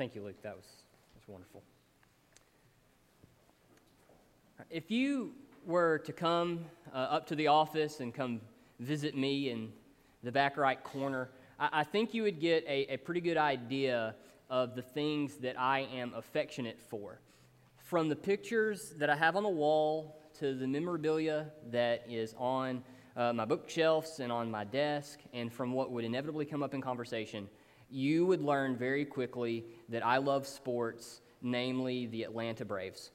Thank you, Luke. That was, that was wonderful. If you were to come uh, up to the office and come visit me in the back right corner, I, I think you would get a, a pretty good idea of the things that I am affectionate for. From the pictures that I have on the wall to the memorabilia that is on uh, my bookshelves and on my desk, and from what would inevitably come up in conversation, you would learn very quickly that I love sports, namely the Atlanta Braves.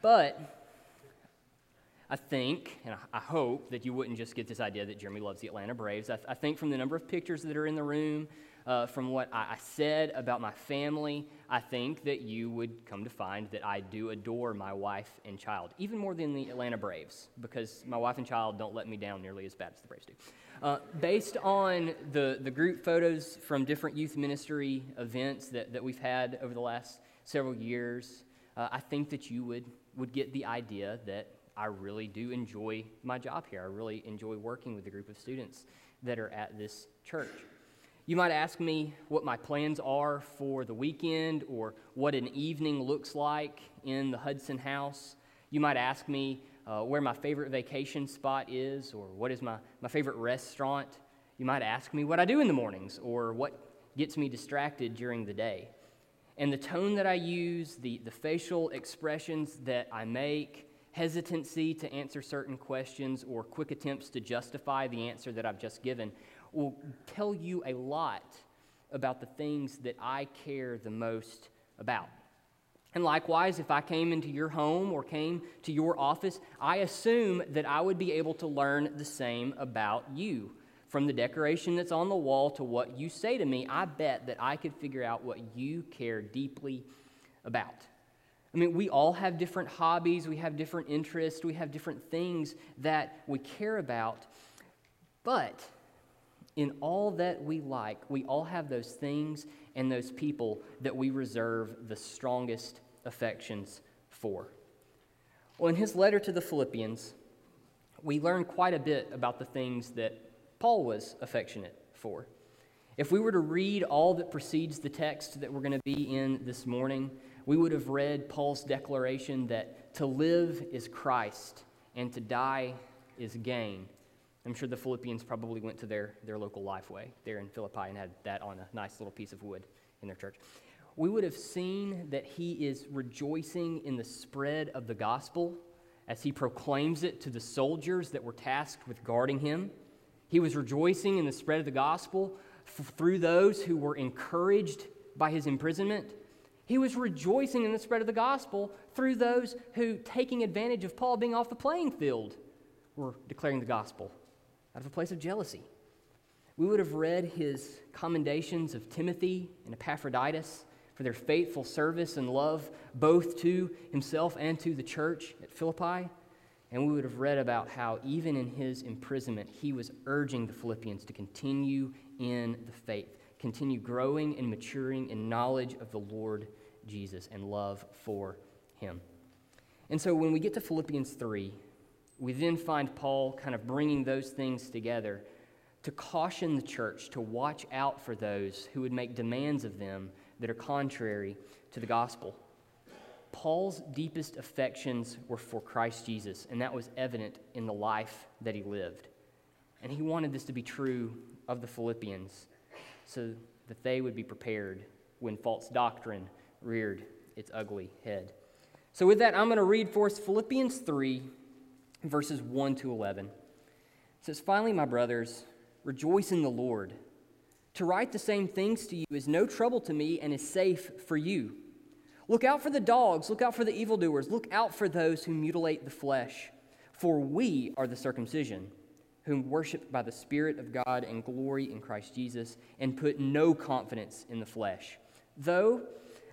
But I think, and I hope, that you wouldn't just get this idea that Jeremy loves the Atlanta Braves. I, th- I think from the number of pictures that are in the room, uh, from what I, I said about my family, I think that you would come to find that I do adore my wife and child, even more than the Atlanta Braves, because my wife and child don't let me down nearly as bad as the Braves do. Uh, based on the, the group photos from different youth ministry events that, that we've had over the last several years, uh, I think that you would, would get the idea that I really do enjoy my job here. I really enjoy working with a group of students that are at this church. You might ask me what my plans are for the weekend or what an evening looks like in the Hudson house. You might ask me uh, where my favorite vacation spot is or what is my, my favorite restaurant. You might ask me what I do in the mornings or what gets me distracted during the day. And the tone that I use, the, the facial expressions that I make, hesitancy to answer certain questions, or quick attempts to justify the answer that I've just given will tell you a lot about the things that I care the most about. And likewise, if I came into your home or came to your office, I assume that I would be able to learn the same about you. From the decoration that's on the wall to what you say to me, I bet that I could figure out what you care deeply about. I mean, we all have different hobbies, we have different interests, we have different things that we care about. But in all that we like, we all have those things and those people that we reserve the strongest affections for. Well, in his letter to the Philippians, we learn quite a bit about the things that Paul was affectionate for. If we were to read all that precedes the text that we're going to be in this morning, we would have read Paul's declaration that to live is Christ and to die is gain. I'm sure the Philippians probably went to their, their local Lifeway there in Philippi and had that on a nice little piece of wood in their church. We would have seen that he is rejoicing in the spread of the gospel as he proclaims it to the soldiers that were tasked with guarding him. He was rejoicing in the spread of the gospel f- through those who were encouraged by his imprisonment. He was rejoicing in the spread of the gospel through those who, taking advantage of Paul being off the playing field, were declaring the gospel out of a place of jealousy. We would have read his commendations of Timothy and Epaphroditus for their faithful service and love both to himself and to the church at Philippi. And we would have read about how, even in his imprisonment, he was urging the Philippians to continue in the faith, continue growing and maturing in knowledge of the Lord Jesus and love for him. And so when we get to Philippians 3, we then find Paul kind of bringing those things together to caution the church to watch out for those who would make demands of them that are contrary to the gospel. Paul's deepest affections were for Christ Jesus, and that was evident in the life that he lived. And he wanted this to be true of the Philippians so that they would be prepared when false doctrine reared its ugly head. So, with that, I'm going to read for us Philippians 3 verses 1 to 11. It says, Finally, my brothers, rejoice in the Lord. To write the same things to you is no trouble to me and is safe for you. Look out for the dogs, look out for the evildoers, look out for those who mutilate the flesh. For we are the circumcision, whom worship by the Spirit of God and glory in Christ Jesus, and put no confidence in the flesh. Though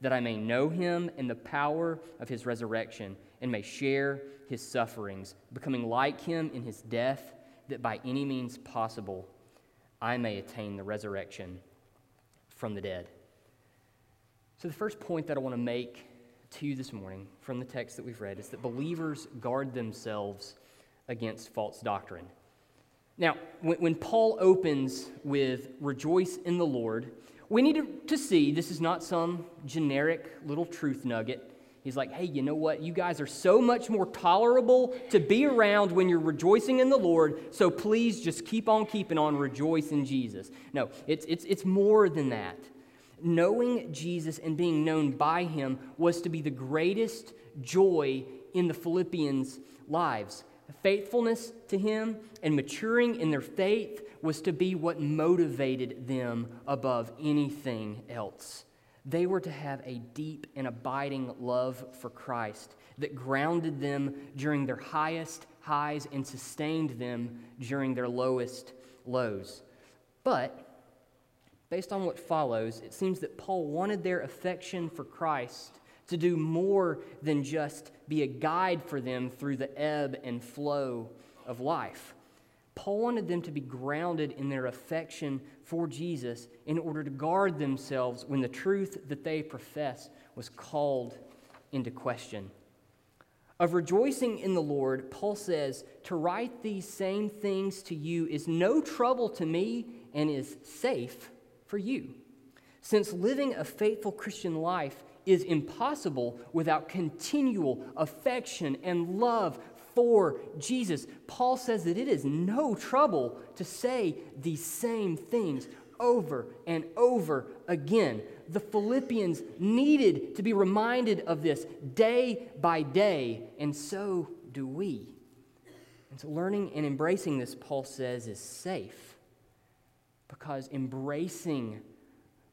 that I may know him in the power of his resurrection and may share his sufferings, becoming like him in his death, that by any means possible I may attain the resurrection from the dead. So, the first point that I want to make to you this morning from the text that we've read is that believers guard themselves against false doctrine. Now, when Paul opens with rejoice in the Lord, we need to, see this is not some generic little truth nugget. He's like, hey, you know what? You guys are so much more tolerable to be around when you're rejoicing in the Lord, so please just keep on keeping on, rejoice in Jesus. No, it's, it's, it's more than that. Knowing Jesus and being known by him was to be the greatest joy in the Philippians' lives. Faithfulness to him and maturing in their faith was to be what motivated them above anything else. They were to have a deep and abiding love for Christ that grounded them during their highest highs and sustained them during their lowest lows. But based on what follows, it seems that Paul wanted their affection for Christ to do more than just be a guide for them through the ebb and flow of life. Paul wanted them to be grounded in their affection for Jesus in order to guard themselves when the truth that they profess was called into question. Of rejoicing in the Lord, Paul says, To write these same things to you is no trouble to me and is safe for you. Since living a faithful Christian life is impossible without continual affection and love for Jesus, Paul says that it is no trouble to say these same things over and over again. The Philippians needed to be reminded of this day by day, and so do we. And so, learning and embracing this, Paul says, is safe because embracing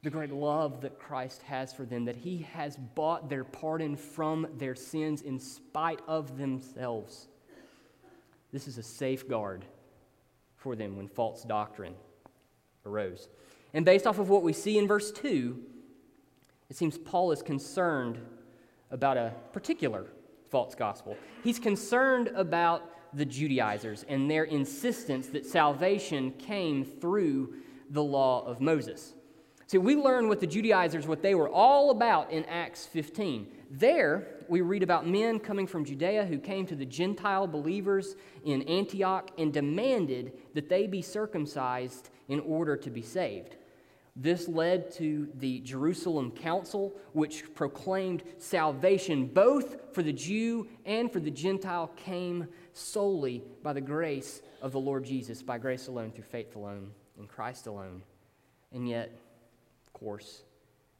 the great love that Christ has for them, that He has bought their pardon from their sins in spite of themselves. This is a safeguard for them when false doctrine arose. And based off of what we see in verse 2, it seems Paul is concerned about a particular false gospel. He's concerned about the Judaizers and their insistence that salvation came through the law of Moses. See, we learn what the Judaizers, what they were all about in Acts 15. There, we read about men coming from Judea who came to the Gentile believers in Antioch and demanded that they be circumcised in order to be saved. This led to the Jerusalem Council, which proclaimed salvation both for the Jew and for the Gentile came solely by the grace of the Lord Jesus, by grace alone, through faith alone, in Christ alone. And yet, course,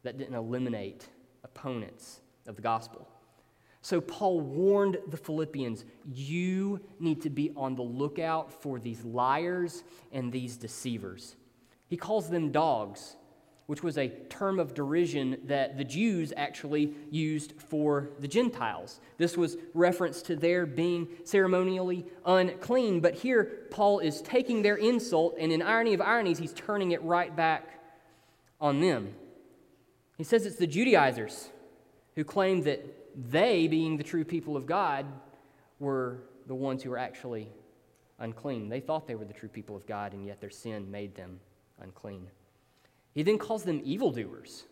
that didn't eliminate opponents of the gospel. So Paul warned the Philippians you need to be on the lookout for these liars and these deceivers. He calls them dogs, which was a term of derision that the Jews actually used for the Gentiles. This was reference to their being ceremonially unclean, but here Paul is taking their insult and in irony of ironies he's turning it right back on them. He says it's the Judaizers who claim that they, being the true people of God, were the ones who were actually unclean. They thought they were the true people of God, and yet their sin made them unclean. He then calls them evildoers.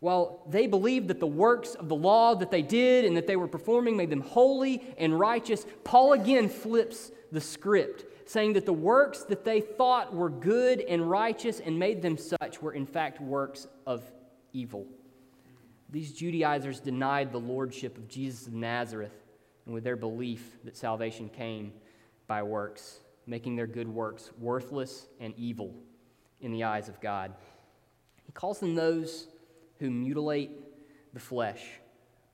While they believed that the works of the law that they did and that they were performing made them holy and righteous, Paul again flips the script saying that the works that they thought were good and righteous and made them such were in fact works of evil. These Judaizers denied the lordship of Jesus of Nazareth and with their belief that salvation came by works, making their good works worthless and evil in the eyes of God. He calls them those who mutilate the flesh,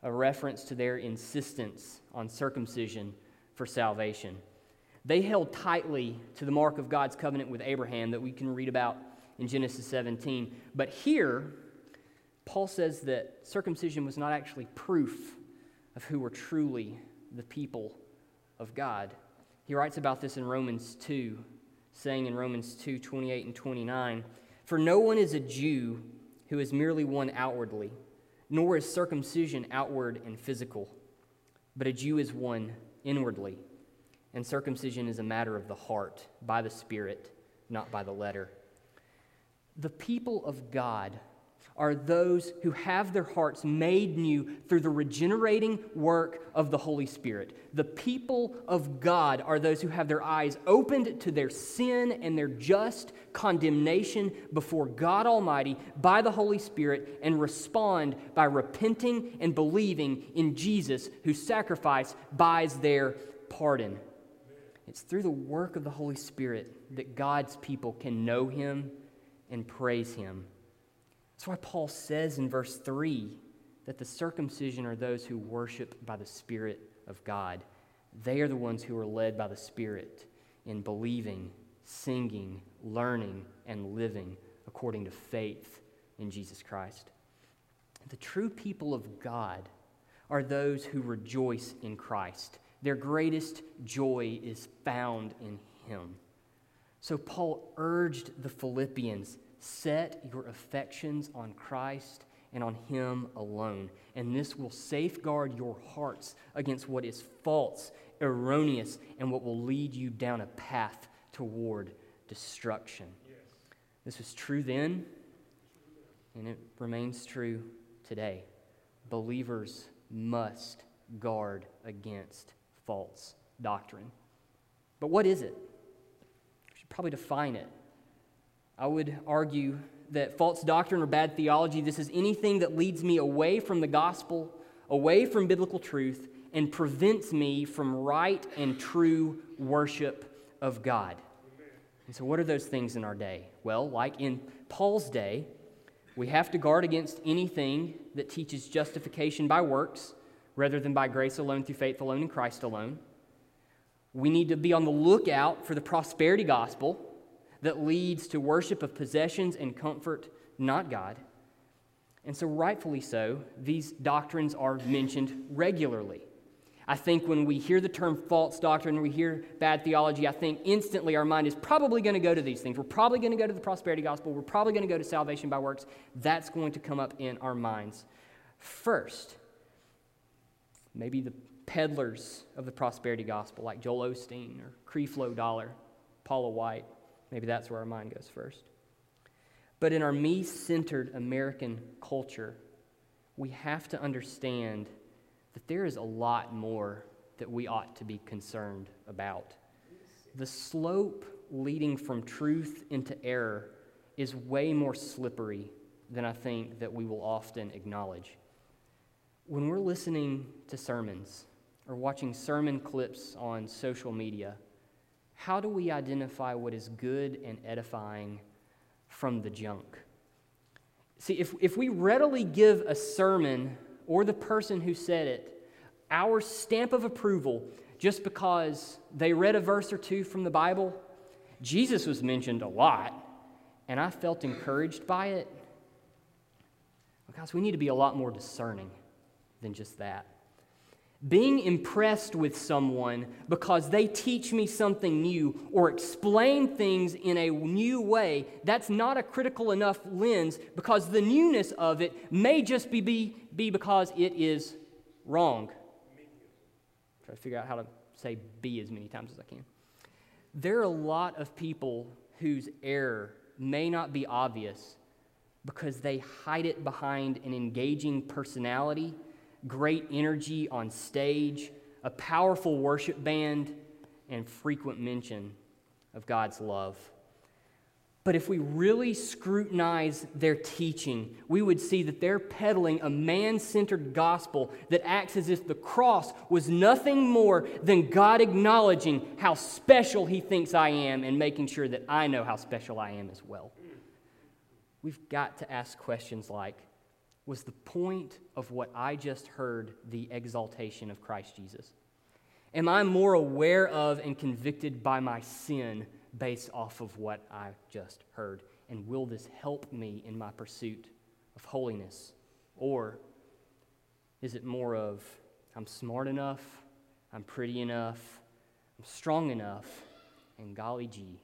a reference to their insistence on circumcision for salvation. They held tightly to the mark of God's covenant with Abraham that we can read about in Genesis 17. But here, Paul says that circumcision was not actually proof of who were truly the people of God. He writes about this in Romans 2, saying in Romans 2 28 and 29 For no one is a Jew who is merely one outwardly, nor is circumcision outward and physical, but a Jew is one inwardly. And circumcision is a matter of the heart, by the Spirit, not by the letter. The people of God are those who have their hearts made new through the regenerating work of the Holy Spirit. The people of God are those who have their eyes opened to their sin and their just condemnation before God Almighty by the Holy Spirit and respond by repenting and believing in Jesus, whose sacrifice buys their pardon. It's through the work of the Holy Spirit that God's people can know Him and praise Him. That's why Paul says in verse 3 that the circumcision are those who worship by the Spirit of God. They are the ones who are led by the Spirit in believing, singing, learning, and living according to faith in Jesus Christ. The true people of God are those who rejoice in Christ. Their greatest joy is found in Him. So Paul urged the Philippians Set your affections on Christ and on Him alone, and this will safeguard your hearts against what is false, erroneous, and what will lead you down a path toward destruction. Yes. This was true then, and it remains true today. Believers must guard against false doctrine. But what is it? We should probably define it. I would argue that false doctrine or bad theology, this is anything that leads me away from the gospel, away from biblical truth, and prevents me from right and true worship of God. And so, what are those things in our day? Well, like in Paul's day, we have to guard against anything that teaches justification by works rather than by grace alone, through faith alone, in Christ alone. We need to be on the lookout for the prosperity gospel that leads to worship of possessions and comfort, not God. And so, rightfully so, these doctrines are mentioned regularly. I think when we hear the term false doctrine, we hear bad theology, I think instantly our mind is probably going to go to these things. We're probably going to go to the prosperity gospel. We're probably going to go to salvation by works. That's going to come up in our minds first. Maybe the peddlers of the prosperity gospel, like Joel Osteen or Creflo Dollar, Paula White. Maybe that's where our mind goes first. But in our me centered American culture, we have to understand that there is a lot more that we ought to be concerned about. The slope leading from truth into error is way more slippery than I think that we will often acknowledge. When we're listening to sermons or watching sermon clips on social media, how do we identify what is good and edifying from the junk? See, if, if we readily give a sermon or the person who said it our stamp of approval just because they read a verse or two from the Bible, Jesus was mentioned a lot, and I felt encouraged by it. Because we need to be a lot more discerning than just that. Being impressed with someone because they teach me something new or explain things in a new way, that's not a critical enough lens because the newness of it may just be, be, be because it is wrong. Try to figure out how to say be as many times as I can. There are a lot of people whose error may not be obvious because they hide it behind an engaging personality great energy on stage, a powerful worship band, and frequent mention of God's love. But if we really scrutinize their teaching, we would see that they're peddling a man centered gospel that acts as if the cross was nothing more than God acknowledging how special He thinks I am and making sure that I know how special I am as well. We've got to ask questions like was the point of what I just heard the exaltation of Christ Jesus? Am I more aware of and convicted by my sin based off of what I just heard? And will this help me in my pursuit of holiness? Or is it more of, I'm smart enough, I'm pretty enough, I'm strong enough, and golly gee,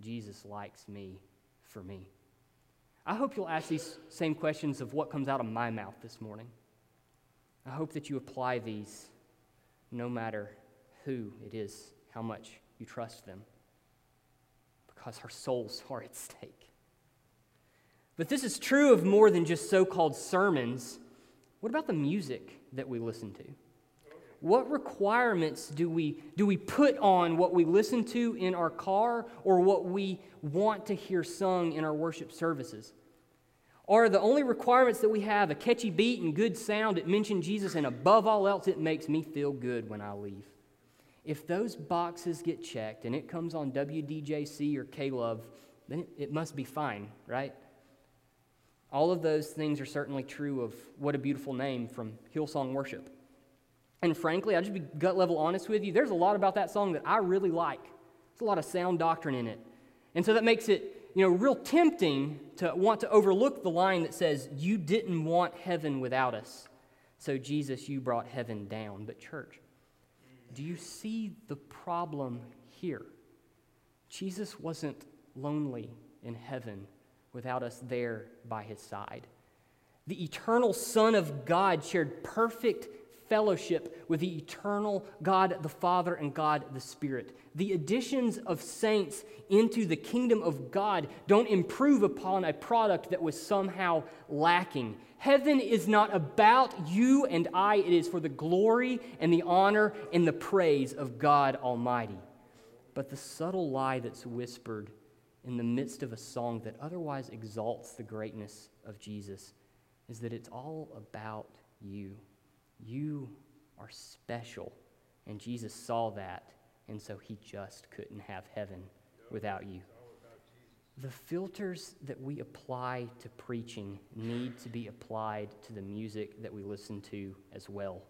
Jesus likes me for me? I hope you'll ask these same questions of what comes out of my mouth this morning. I hope that you apply these no matter who it is, how much you trust them, because our souls are at stake. But this is true of more than just so called sermons. What about the music that we listen to? What requirements do we, do we put on what we listen to in our car or what we want to hear sung in our worship services? Are the only requirements that we have a catchy beat and good sound that mention Jesus, and above all else, it makes me feel good when I leave? If those boxes get checked and it comes on WDJC or K-Love, then it, it must be fine, right? All of those things are certainly true of What a Beautiful Name from Hillsong Worship. And frankly, I'll just be gut level honest with you. There's a lot about that song that I really like. There's a lot of sound doctrine in it. And so that makes it you know, real tempting to want to overlook the line that says, You didn't want heaven without us. So, Jesus, you brought heaven down. But, church, do you see the problem here? Jesus wasn't lonely in heaven without us there by his side. The eternal Son of God shared perfect fellowship with the eternal God the Father and God the Spirit. The additions of saints into the kingdom of God don't improve upon a product that was somehow lacking. Heaven is not about you and I, it is for the glory and the honor and the praise of God Almighty. But the subtle lie that's whispered in the midst of a song that otherwise exalts the greatness of Jesus is that it's all about you. You are special. And Jesus saw that, and so he just couldn't have heaven without you. The filters that we apply to preaching need to be applied to the music that we listen to as well.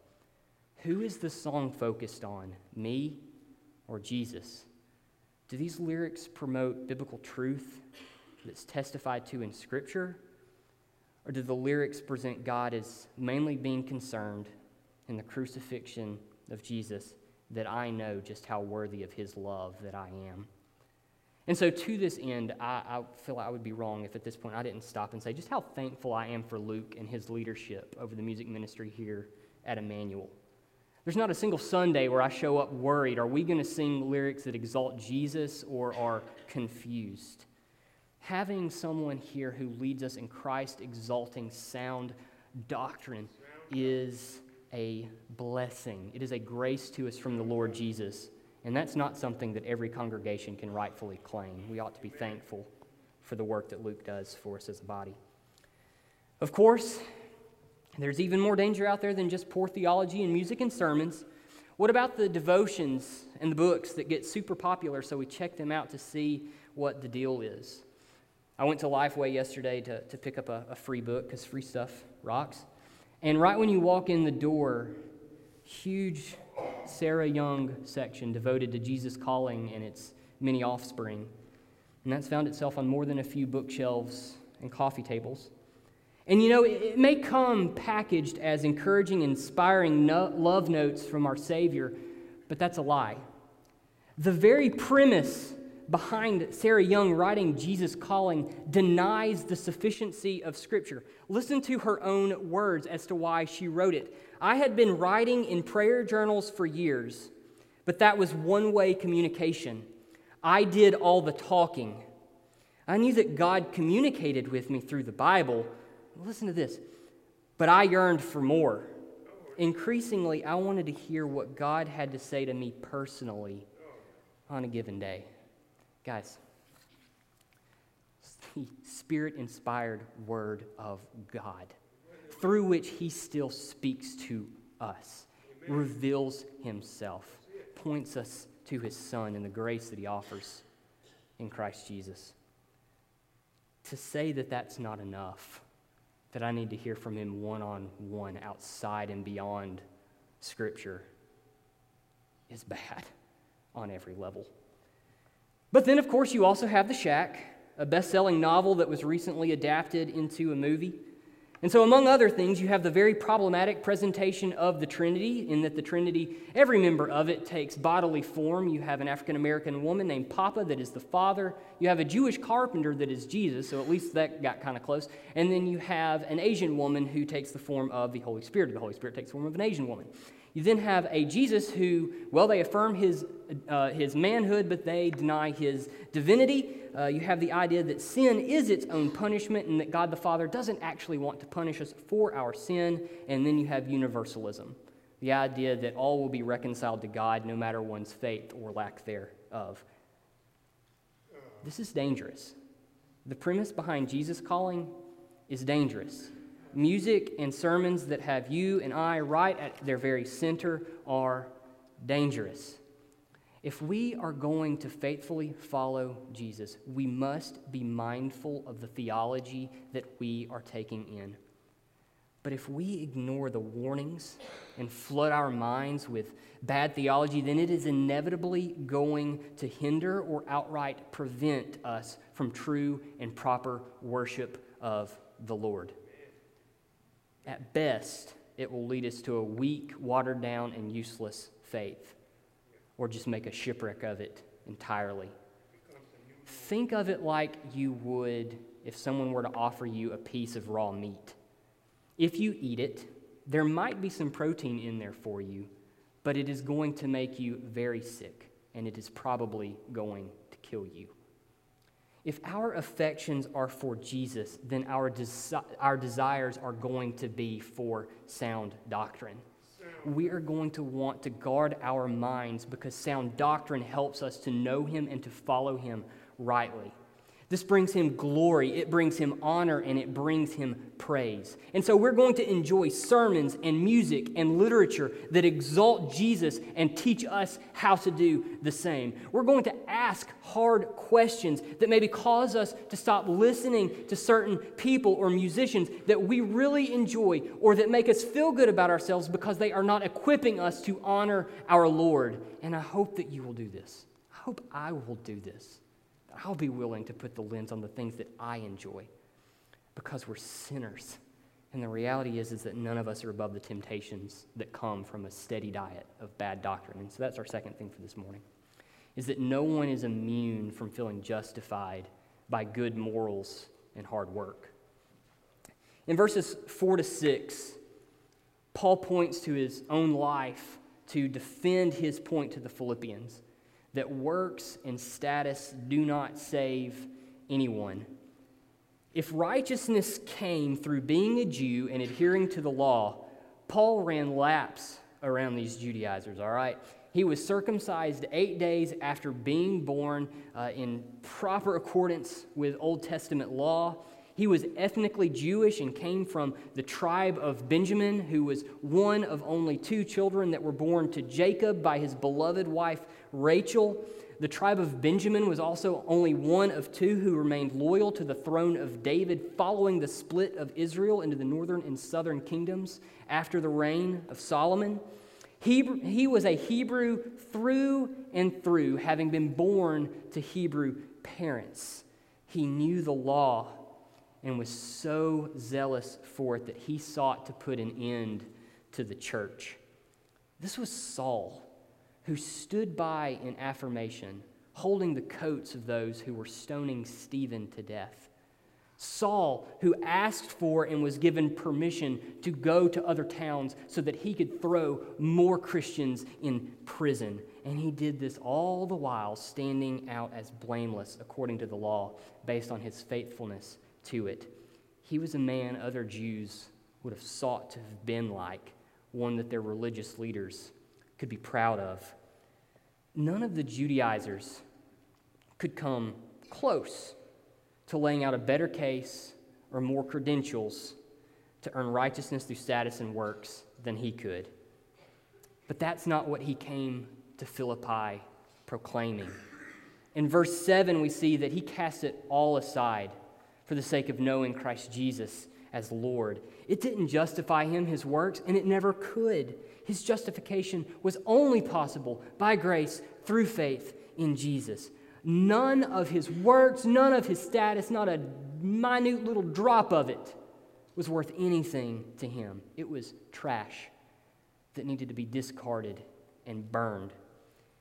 Who is the song focused on, me or Jesus? Do these lyrics promote biblical truth that's testified to in Scripture? Or do the lyrics present God as mainly being concerned in the crucifixion of Jesus that I know just how worthy of his love that I am? And so, to this end, I, I, feel I would be wrong if at this point I didn't stop and say just how thankful I am for Luke and his leadership over the music ministry here at Emmanuel. There's not a single Sunday where I show up worried are we going to sing lyrics that exalt Jesus or are confused? Having someone here who leads us in Christ exalting sound doctrine is a blessing. It is a grace to us from the Lord Jesus. And that's not something that every congregation can rightfully claim. We ought to be thankful for the work that Luke does for us as a body. Of course, there's even more danger out there than just poor theology and music and sermons. What about the devotions and the books that get super popular so we check them out to see what the deal is? I went to Lifeway yesterday to, to pick up a, a free book because free stuff rocks. And right when you walk in the door, huge Sarah Young section devoted to Jesus calling and its many offspring. And that's found itself on more than a few bookshelves and coffee tables. And you know, it, it may come packaged as encouraging, inspiring no, love notes from our Savior, but that's a lie. The very premise behind Sarah Young writing Jesus Calling denies the sufficiency of Scripture. Listen to her own words as to why she wrote it. I had been writing in prayer journals for years, but that was one way communication. I did all the talking. I knew that God communicated with me through the Bible. Listen to this. But I yearned for more. Increasingly, I wanted to hear what God had to say to me personally on a given day. Guys, the spirit inspired word of God, through which he still speaks to us, Amen. reveals himself, points us to his son and the grace that he offers in Christ Jesus. To say that that's not enough that I need to hear from Him one on one outside and beyond Scripture is bad on every level. But then, of course, you also have The Shack, a best selling novel that was recently adapted into a movie. And so, among other things, you have the very problematic presentation of the Trinity, in that the Trinity, every member of it takes bodily form. You have an African American woman named Papa that is the Father. You have a Jewish carpenter that is Jesus, so at least that got kind of close. And then you have an Asian woman who takes the form of the Holy Spirit. The Holy Spirit takes the form of an Asian woman. You then have a Jesus who, well, they affirm his, uh, his manhood, but they deny his divinity. Uh, you have the idea that sin is its own punishment and that God the Father doesn't actually want to punish us for our sin. And then you have universalism the idea that all will be reconciled to God no matter one's faith or lack thereof. This is dangerous. The premise behind Jesus calling is dangerous. Music and sermons that have you and I right at their very center are dangerous. If we are going to faithfully follow Jesus, we must be mindful of the theology that we are taking in. But if we ignore the warnings and flood our minds with bad theology, then it is inevitably going to hinder or outright prevent us from true and proper worship of the Lord. At best, it will lead us to a weak, watered down, and useless faith, or just make a shipwreck of it entirely. Think of it like you would if someone were to offer you a piece of raw meat. If you eat it, there might be some protein in there for you, but it is going to make you very sick, and it is probably going to kill you. If our affections are for Jesus, then our, desi- our desires are going to be for sound doctrine. We are going to want to guard our minds because sound doctrine helps us to know Him and to follow Him rightly. This brings him glory, it brings him honor, and it brings him praise. And so we're going to enjoy sermons and music and literature that exalt Jesus and teach us how to do the same. We're going to ask hard questions that maybe cause us to stop listening to certain people or musicians that we really enjoy or that make us feel good about ourselves because they are not equipping us to honor our Lord. And I hope that you will do this. I hope I will do this. I'll be willing to put the lens on the things that I enjoy because we're sinners. And the reality is, is that none of us are above the temptations that come from a steady diet of bad doctrine. And so that's our second thing for this morning, is that no one is immune from feeling justified by good morals and hard work. In verses 4 to 6, Paul points to his own life to defend his point to the Philippians that works and status do not save anyone. If righteousness came through being a Jew and adhering to the law, Paul ran laps around these Judaizers, all right? He was circumcised eight days after being born uh, in proper accordance with Old Testament law. He was ethnically Jewish and came from the tribe of Benjamin, who was one of only two children that were born to Jacob by his beloved wife Rachel. The tribe of Benjamin was also only one of two who remained loyal to the throne of David following the split of Israel into the northern and southern kingdoms after the reign of Solomon. He, he was a Hebrew through and through, having been born to Hebrew parents. He knew the law and was so zealous for it that he sought to put an end to the church. This was Saul, who stood by in affirmation, holding the coats of those who were stoning Stephen to death. Saul, who asked for and was given permission to go to other towns so that he could throw more Christians in prison. And he did this all the while standing out as blameless according to the law, based on his faithfulness to it. He was a man other Jews would have sought to have been like, one that their religious leaders could be proud of. None of the Judaizers could come close to laying out a better case or more credentials to earn righteousness through status and works than he could. But that's not what he came to Philippi proclaiming. In verse 7, we see that he cast it all aside for the sake of knowing Christ Jesus as Lord. It didn't justify him, his works, and it never could. His justification was only possible by grace through faith in Jesus. None of his works, none of his status, not a minute little drop of it was worth anything to him. It was trash that needed to be discarded and burned.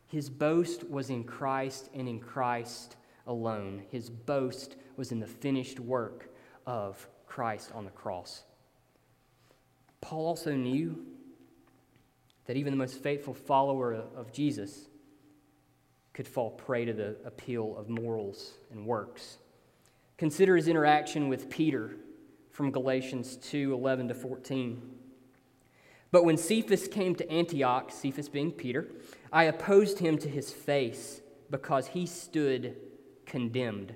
His boast was in Christ and in Christ alone. His boast was in the finished work of Christ on the cross. Paul also knew that even the most faithful follower of Jesus could fall prey to the appeal of morals and works. Consider his interaction with Peter from Galatians 2 11 to 14. But when Cephas came to Antioch, Cephas being Peter, I opposed him to his face because he stood condemned.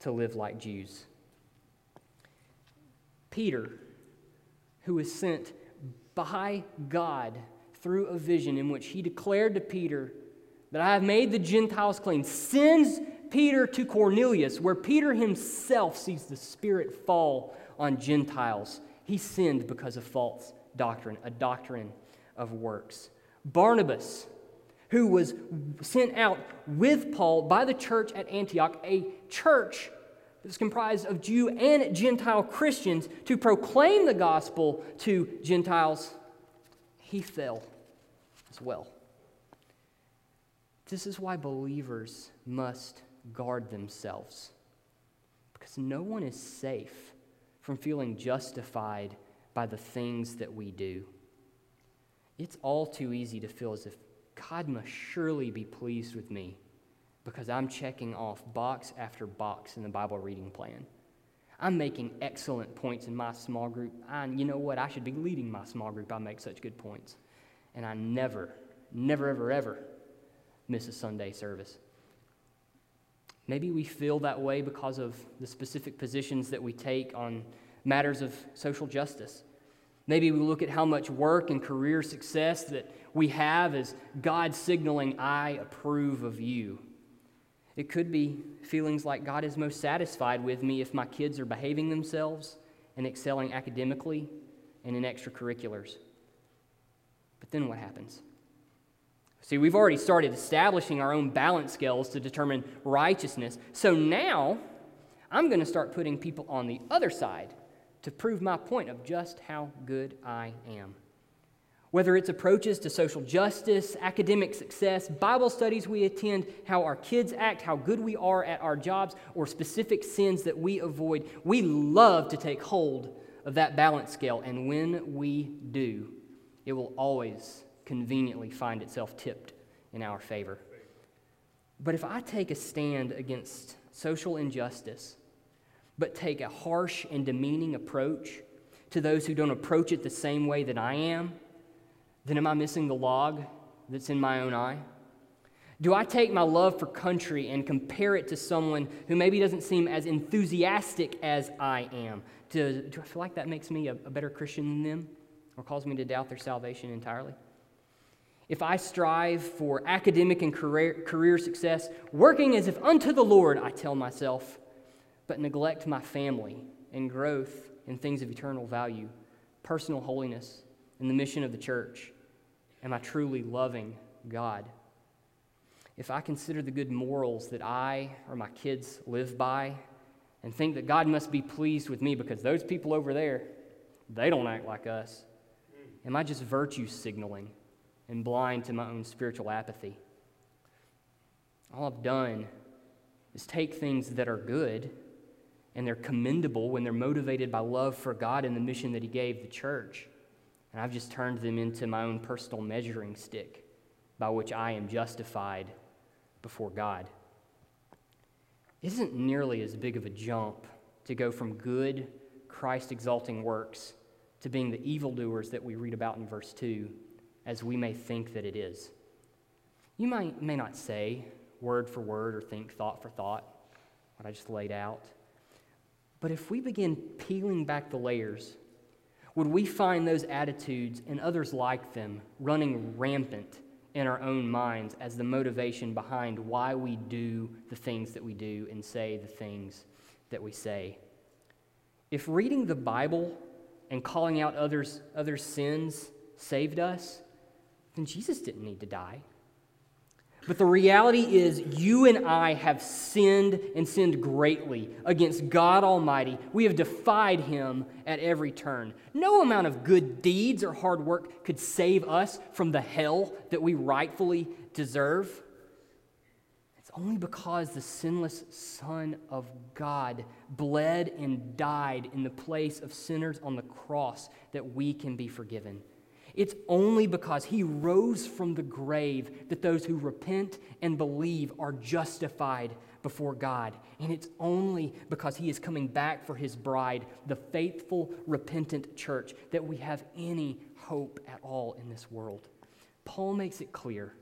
to live like Jews? Peter, who was sent by God through a vision in which he declared to Peter that I have made the Gentiles clean, sends Peter to Cornelius, where Peter himself sees the Spirit fall on Gentiles. He sinned because of false doctrine, a doctrine of works. Barnabas, who was sent out with Paul by the church at Antioch, a church that's comprised of Jew and Gentile Christians, to proclaim the gospel to Gentiles, he fell as well. This is why believers must guard themselves. Because no one is safe from feeling justified by the things that we do. It's all too easy to feel as if God must surely be pleased with me because I'm checking off box after box in the Bible reading plan. I'm making excellent points in my small group. And you know what? I should be leading my small group. I make such good points. And I never, never, ever, ever miss a Sunday service. Maybe we feel that way because of the specific positions that we take on matters of social justice. Maybe we look at how much work and career success that we have as God signaling, I approve of you. It could be feelings like God is most satisfied with me if my kids are behaving themselves and excelling academically and in extracurriculars. But then what happens? See, we've already started establishing our own balance scales to determine righteousness. So now I'm going to start putting people on the other side to prove my point of just how good I am. Whether it's approaches to social justice, academic success, Bible studies we attend, how our kids act, how good we are at our jobs, or specific sins that we avoid, we love to take hold of that balance scale. And when we do, it will always conveniently find itself tipped in our favor. But if I take a stand against social injustice, but take a harsh and demeaning approach to those who don't approach it the same way that I am, then am I missing the log that's in my own eye? Do I take my love for country and compare it to someone who maybe doesn't seem as enthusiastic as I am? Do, do I feel like that makes me a, a better Christian than them or cause me to doubt their salvation entirely? if I strive for academic and career, career success, working as if unto the Lord, I tell myself, but neglect my family and growth in things of eternal value, personal holiness, and the mission of the church, am I truly loving God? If I consider the good morals that I or my kids live by and think that God must be pleased with me because those people over there, they don't act like us, am I just virtue signaling? and blind to my own spiritual apathy. All I've done is take things that are good and they're commendable when they're motivated by love for God and the mission that He gave the church. And I've just turned them into my own personal measuring stick by which I am justified before God. Isn't nearly as big of a jump to go from good Christ exalting works to being the evildoers that we read about in verse 2 as we may think that it is. You might, may not say word for word or think thought for thought what I just laid out, but if we begin peeling back the layers, would we find those attitudes and others like them running rampant in our own minds as the motivation behind why we do the things that we do and say the things that we say? If reading the Bible and calling out others, others' sins saved us, then Jesus didn't need to die. But the reality is, you and I have sinned and sinned greatly against God Almighty. We have defied Him at every turn. No amount of good deeds or hard work could save us from the hell that we rightfully deserve. It's only because the sinless Son of God bled and died in the place of sinners on the cross that we can be forgiven. It's only because he rose from the grave that those who repent and believe are justified before God. And it's only because he is coming back for his bride, the faithful, repentant church, that we have any hope at all in this world. Paul makes it clear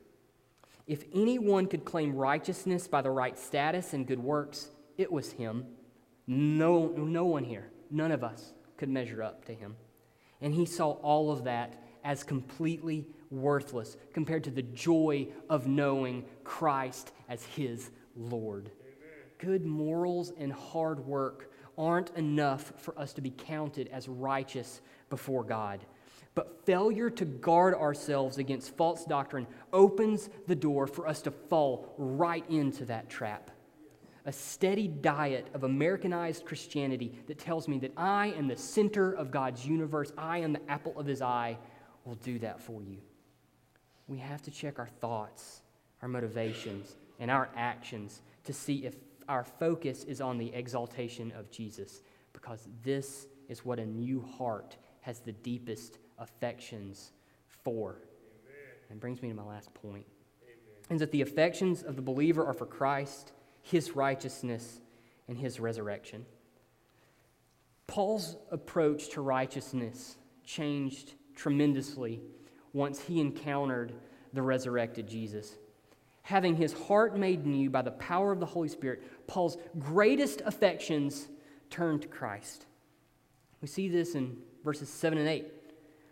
if anyone could claim righteousness by the right status and good works, it was him. No, no one here, none of us could measure up to him. And he saw all of that as completely worthless compared to the joy of knowing Christ as his Lord. Amen. Good morals and hard work aren't enough for us to be counted as righteous before God. But failure to guard ourselves against false doctrine opens the door for us to fall right into that trap. A steady diet of Americanized Christianity that tells me that I am the center of God's universe, I am the apple of his eye, will do that for you. We have to check our thoughts, our motivations, and our actions to see if our focus is on the exaltation of Jesus, because this is what a new heart has the deepest affections for. Amen. And brings me to my last point. Is that the affections of the believer are for Christ, his righteousness, and his resurrection. Paul's approach to righteousness changed tremendously once he encountered the resurrected Jesus. Having his heart made new by the power of the Holy Spirit, Paul's greatest affections turned to Christ. We see this in verses 7 and 8,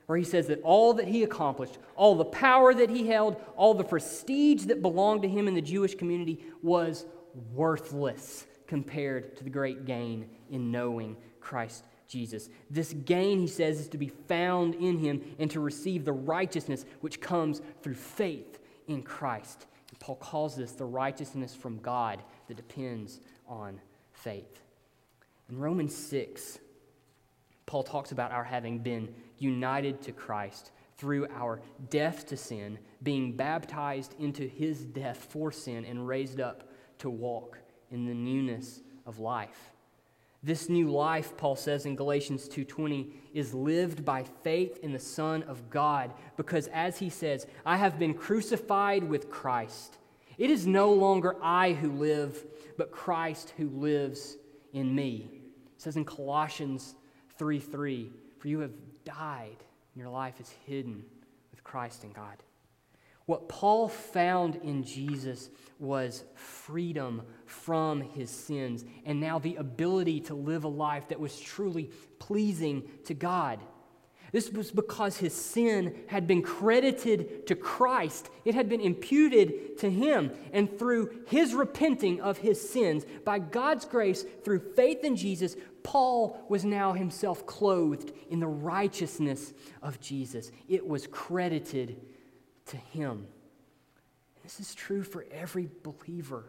where he says that all that he accomplished, all the power that he held, all the prestige that belonged to him in the Jewish community was worthless compared to the great gain in knowing Christ Jesus. This gain, he says, is to be found in him and to receive the righteousness which comes through faith in Christ. And Paul calls this the righteousness from God that depends on faith. In Romans 6, Paul talks about our having been united to Christ through our death to sin, being baptized into his death for sin, and raised up to walk in the newness of life. This new life, Paul says in Galatians 2:20, is lived by faith in the Son of God, because as he says, I have been crucified with Christ. It is no longer I who live, but Christ who lives in me. It says in Colossians 3:3, for you have died, and your life is hidden with Christ in God. What Paul found in Jesus was freedom from his sins and now the ability to live a life that was truly pleasing to God. This was because his sin had been credited to Christ. It had been imputed to him. And through his repenting of his sins, by God's grace, through faith in Jesus, Paul was now himself clothed in the righteousness of Jesus. It was credited to Him. This is true for every believer.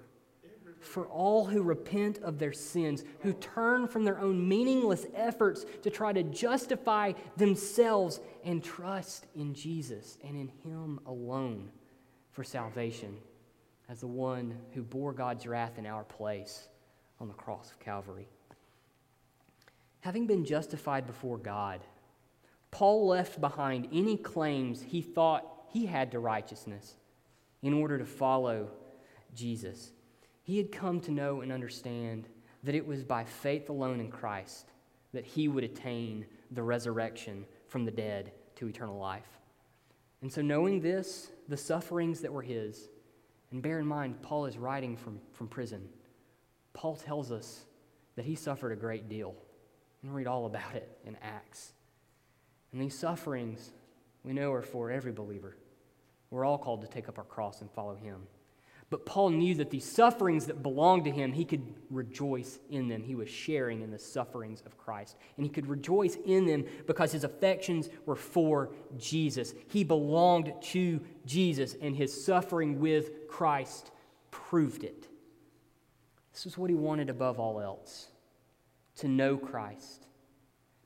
For all who repent of their sins, who turn from their own meaningless efforts to try to justify themselves and trust in Jesus and in Him alone for salvation as the one who bore God's wrath in our place on the cross of Calvary. Having been justified before God, Paul left behind any claims he thought he had to righteousness in order to follow Jesus. He had come to know and understand that it was by faith alone in Christ that he would attain the resurrection from the dead to eternal life. And so, knowing this, the sufferings that were his, and bear in mind, Paul is writing from, from prison. Paul tells us that he suffered a great deal. And read all about it in Acts. And these sufferings, we know, are for every believer. We're all called to take up our cross and follow him. But Paul knew that these sufferings that belonged to him, he could rejoice in them. He was sharing in the sufferings of Christ. And he could rejoice in them because his affections were for Jesus. He belonged to Jesus, and his suffering with Christ proved it. This was what he wanted above all else to know Christ,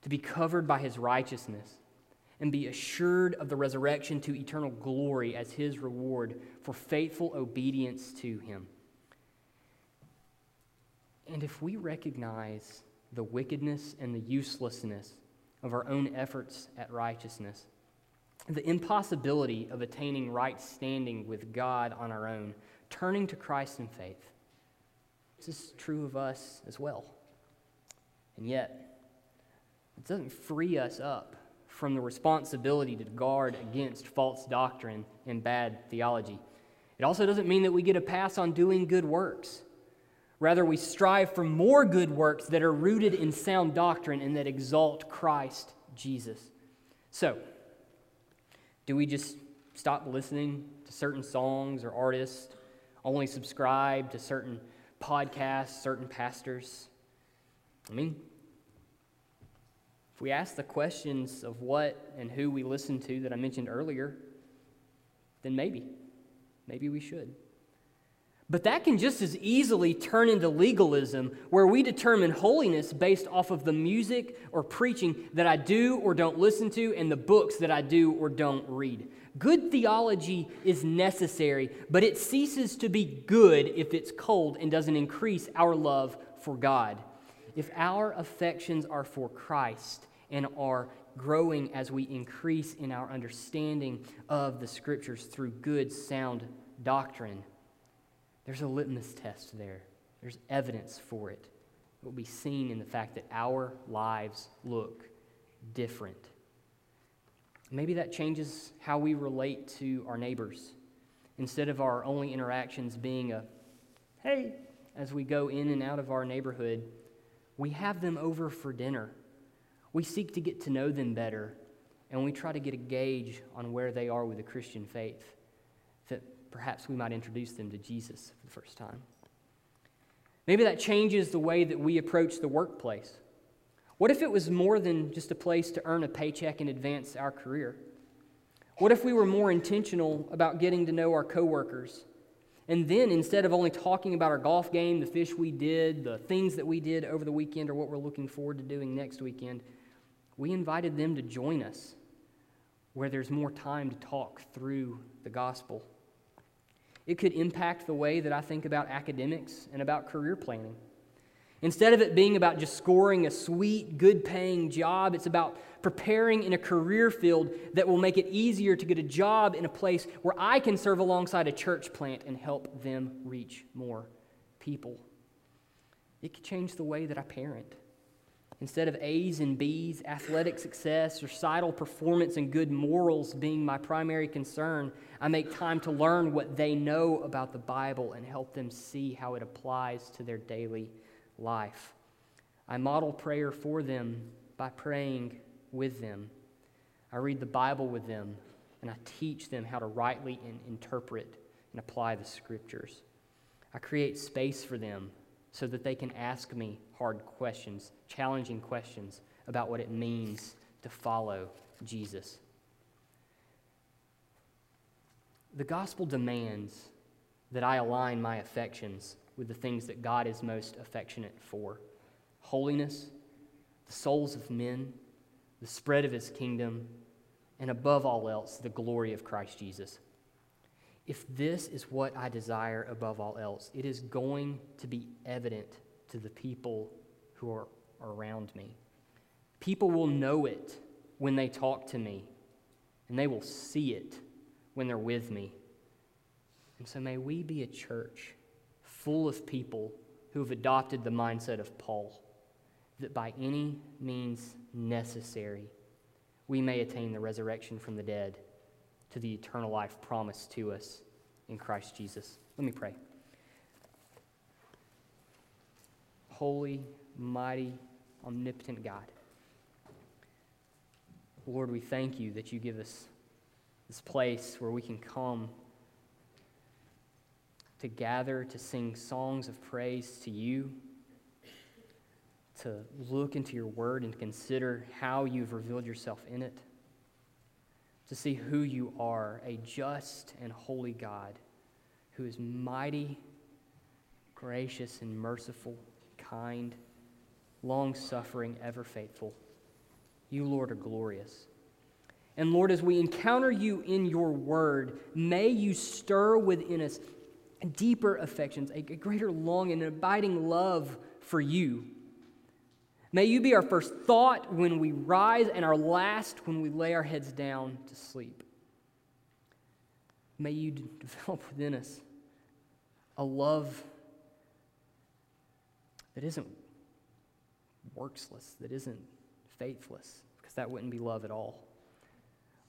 to be covered by his righteousness and be assured of the resurrection to eternal glory as his reward for faithful obedience to him. And if we recognize the wickedness and the uselessness of our own efforts at righteousness, the impossibility of attaining right standing with God on our own, turning to Christ in faith, this is true of us as well. And yet, it doesn't free us up from the responsibility to guard against false doctrine and bad theology. It also doesn't mean that we get a pass on doing good works. Rather, we strive for more good works that are rooted in sound doctrine and that exalt Christ Jesus. So, do we just stop listening to certain songs or artists, only subscribe to certain podcasts, certain pastors? I mean, if we ask the questions of what and who we listen to that I mentioned earlier, then maybe, maybe we should. But that can just as easily turn into legalism, where we determine holiness based off of the music or preaching that I do or don't listen to and the books that I do or don't read. Good theology is necessary, but it ceases to be good if it's cold and doesn't increase our love for God. If our affections are for Christ, and are growing as we increase in our understanding of the scriptures through good, sound doctrine. There's a litmus test there, there's evidence for it. It will be seen in the fact that our lives look different. Maybe that changes how we relate to our neighbors. Instead of our only interactions being a hey, as we go in and out of our neighborhood, we have them over for dinner we seek to get to know them better, and we try to get a gauge on where they are with the Christian faith, that perhaps we might introduce them to Jesus for the first time. Maybe that changes the way that we approach the workplace. What if it was more than just a place to earn a paycheck and advance our career? What if we were more intentional about getting to know our coworkers and then instead of only talking about our golf game, the fish we did, the things that we did over the weekend, or what we're looking forward to doing next weekend, we invited them to join us where there's more time to talk through the gospel. It could impact the way that I think about academics and about career planning. Instead of it being about just scoring a sweet, good paying job, it's about preparing in a career field that will make it easier to get a job in a place where I can serve alongside a church plant and help them reach more people. It could change the way that I parent. Instead of A's and B's, athletic success, recital performance, and good morals being my primary concern, I make time to learn what they know about the Bible and help them see how it applies to their daily life. I model prayer for them by praying with them. I read the Bible with them, and I teach them how to rightly interpret and apply the scriptures. I create space for them so that they can ask me hard questions, challenging questions about what it means to follow Jesus. The gospel demands that I align my affections with the things that God is most affectionate for holiness, the souls of men, the spread of his kingdom, and above all else, the glory of Christ Jesus. If this is what I desire above all else, it is going to be evident to the people who are around me. People will know it when they talk to me, and they will see it when they're with me. And so may we be a church full of people who have adopted the mindset of Paul that by any means necessary we may attain the resurrection from the dead to the eternal life promised to us in Christ Jesus. Let me pray. Holy, mighty, omnipotent God. Lord, we thank you that you give us this place where we can come to gather to sing songs of praise to you, to look into your word and consider how you've revealed yourself in it, to see who you are, a just and holy God who is mighty, gracious, and merciful, kind, long suffering, ever faithful. You, Lord, are glorious. And Lord, as we encounter you in your word, may you stir within us deeper affections, a greater longing, an abiding love for you. May you be our first thought when we rise and our last when we lay our heads down to sleep. May you develop within us a love that isn't worksless, that isn't faithless, because that wouldn't be love at all.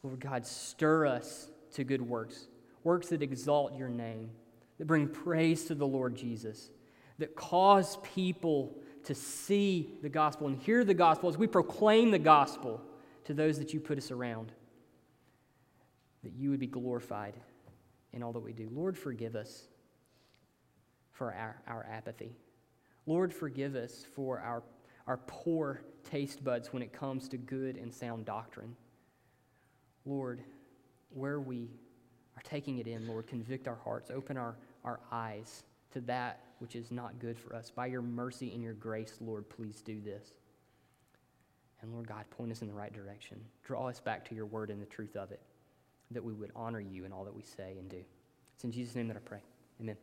Lord God, stir us to good works, works that exalt your name, that bring praise to the Lord Jesus, that cause people to see the gospel and hear the gospel as we proclaim the gospel to those that you put us around, that you would be glorified in all that we do. Lord, forgive us for our, our apathy. Lord, forgive us for our, our poor taste buds when it comes to good and sound doctrine. Lord, where we are taking it in, Lord, convict our hearts, open our, our eyes to that which is not good for us. By your mercy and your grace, Lord, please do this. And Lord God, point us in the right direction. Draw us back to your word and the truth of it, that we would honor you in all that we say and do. It's in Jesus' name that I pray. Amen.